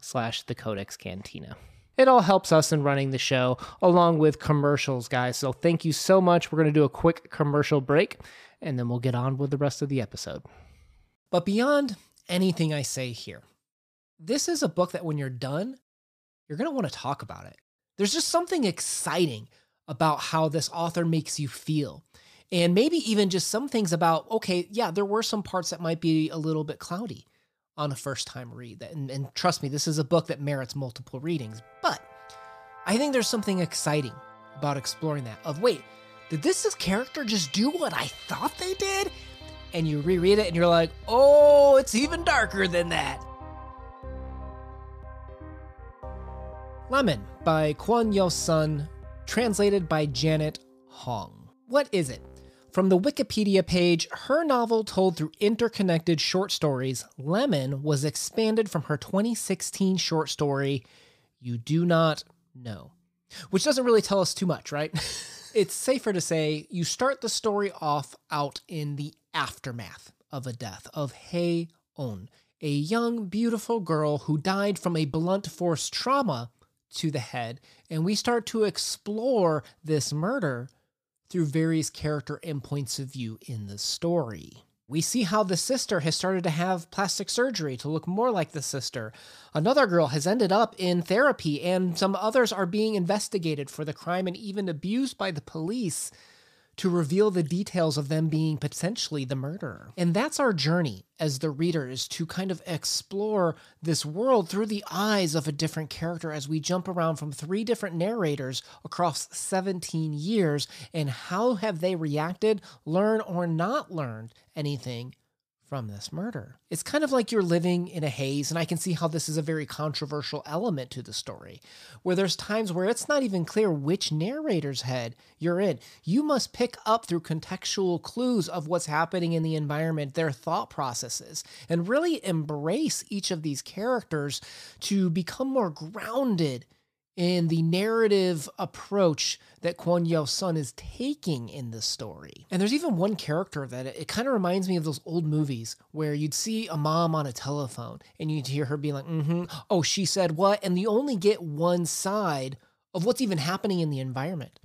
slash the codex cantina. It all helps us in running the show along with commercials guys. So thank you so much. We're going to do a quick commercial break and then we'll get on with the rest of the episode. But beyond anything i say here this is a book that when you're done you're going to want to talk about it. There's just something exciting about how this author makes you feel. And maybe even just some things about okay yeah there were some parts that might be a little bit cloudy on a first time read and, and trust me this is a book that merits multiple readings but i think there's something exciting about exploring that of wait did this character just do what i thought they did? And you reread it and you're like oh it's even darker than that. Lemon by Kwon Yeo-sun translated by janet hong. What is it from the Wikipedia page, her novel told through interconnected short stories, Lemon was expanded from her 2016 short story, You Do Not Know, which doesn't really tell us too much, right? it's safer to say you start the story off out in the aftermath of a death of Hae On, a young, beautiful girl who died from a blunt force trauma to the head, and we start to explore this murder through various character and points of view in the story. We see how the sister has started to have plastic surgery to look more like the sister. Another girl has ended up in therapy, and some others are being investigated for the crime and even abused by the police to reveal the details of them being potentially the murderer. And that's our journey as the reader is to kind of explore this world through the eyes of a different character as we jump around from three different narrators across 17 years and how have they reacted, learned or not learned anything from this murder. It's kind of like you're living in a haze, and I can see how this is a very controversial element to the story, where there's times where it's not even clear which narrator's head you're in. You must pick up through contextual clues of what's happening in the environment, their thought processes, and really embrace each of these characters to become more grounded in the narrative approach that Kwon Yeo-sun is taking in this story. And there's even one character that it, it kind of reminds me of those old movies where you'd see a mom on a telephone and you'd hear her be like, mm-hmm, oh, she said what? And you only get one side of what's even happening in the environment.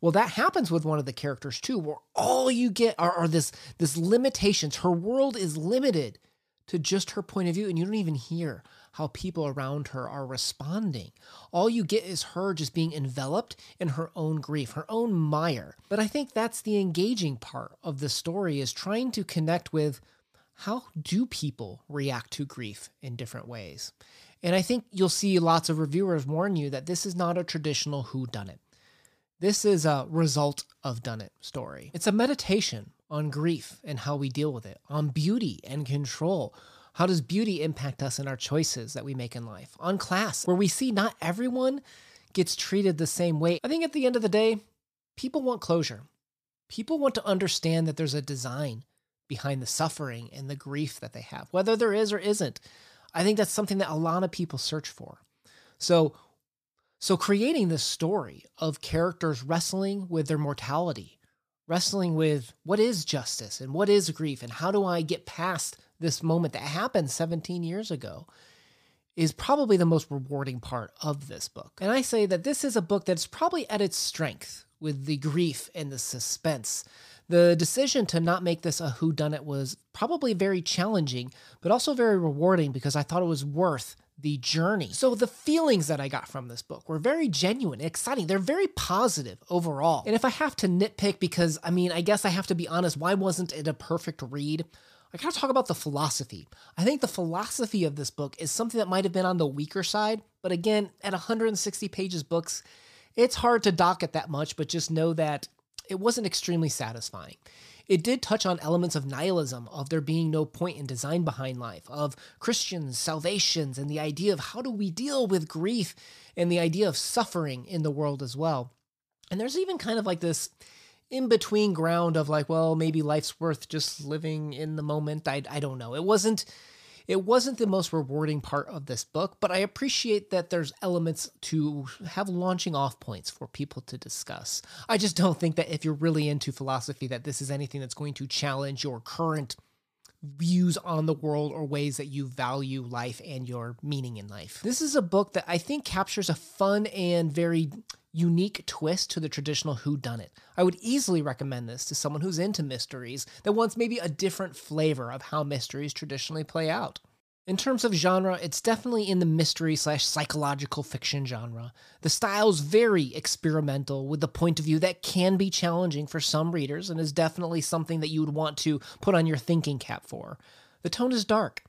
Well, that happens with one of the characters too, where all you get are, are this this limitations. Her world is limited to just her point of view, and you don't even hear how people around her are responding. All you get is her just being enveloped in her own grief, her own mire. But I think that's the engaging part of the story is trying to connect with how do people react to grief in different ways. And I think you'll see lots of reviewers warn you that this is not a traditional who done it. This is a result of done it story. It's a meditation on grief and how we deal with it, on beauty and control, how does beauty impact us in our choices that we make in life? On class, where we see not everyone gets treated the same way. I think at the end of the day, people want closure. People want to understand that there's a design behind the suffering and the grief that they have, whether there is or isn't. I think that's something that a lot of people search for. So, so creating this story of characters wrestling with their mortality, wrestling with what is justice and what is grief and how do I get past this moment that happened 17 years ago is probably the most rewarding part of this book. And I say that this is a book that's probably at its strength with the grief and the suspense. The decision to not make this a whodunit was probably very challenging, but also very rewarding because I thought it was worth the journey. So the feelings that I got from this book were very genuine, exciting. They're very positive overall. And if I have to nitpick, because I mean, I guess I have to be honest, why wasn't it a perfect read? I gotta talk about the philosophy. I think the philosophy of this book is something that might have been on the weaker side, but again, at 160 pages books, it's hard to dock it that much, but just know that it wasn't extremely satisfying. It did touch on elements of nihilism, of there being no point in design behind life, of Christians, salvations, and the idea of how do we deal with grief and the idea of suffering in the world as well. And there's even kind of like this in between ground of like, well, maybe life's worth just living in the moment. I, I don't know. It wasn't it wasn't the most rewarding part of this book, but I appreciate that there's elements to have launching off points for people to discuss. I just don't think that if you're really into philosophy that this is anything that's going to challenge your current views on the world or ways that you value life and your meaning in life. This is a book that I think captures a fun and very unique twist to the traditional who done it. I would easily recommend this to someone who's into mysteries that wants maybe a different flavor of how mysteries traditionally play out. In terms of genre, it's definitely in the mystery slash psychological fiction genre. The style's very experimental with the point of view that can be challenging for some readers and is definitely something that you would want to put on your thinking cap for. The tone is dark.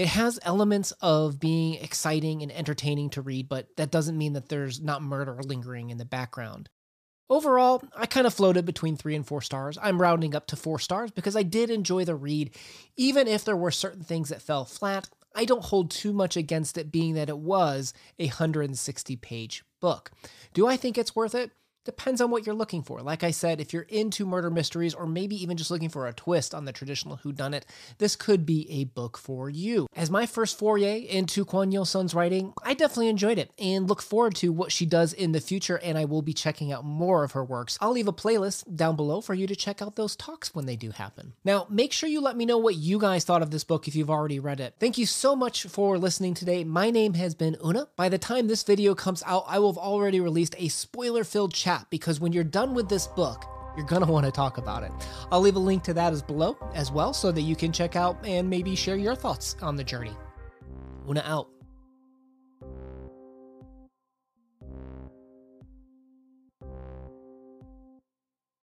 It has elements of being exciting and entertaining to read, but that doesn't mean that there's not murder lingering in the background. Overall, I kind of floated between three and four stars. I'm rounding up to four stars because I did enjoy the read, even if there were certain things that fell flat. I don't hold too much against it being that it was a 160 page book. Do I think it's worth it? Depends on what you're looking for. Like I said, if you're into murder mysteries or maybe even just looking for a twist on the traditional whodunit, this could be a book for you. As my first foray into Kwon Yeo-sun's writing, I definitely enjoyed it and look forward to what she does in the future, and I will be checking out more of her works. I'll leave a playlist down below for you to check out those talks when they do happen. Now, make sure you let me know what you guys thought of this book if you've already read it. Thank you so much for listening today. My name has been Una. By the time this video comes out, I will have already released a spoiler-filled chat chat because when you're done with this book, you're going to want to talk about it. I'll leave a link to that as below as well so that you can check out and maybe share your thoughts on the journey. Una out.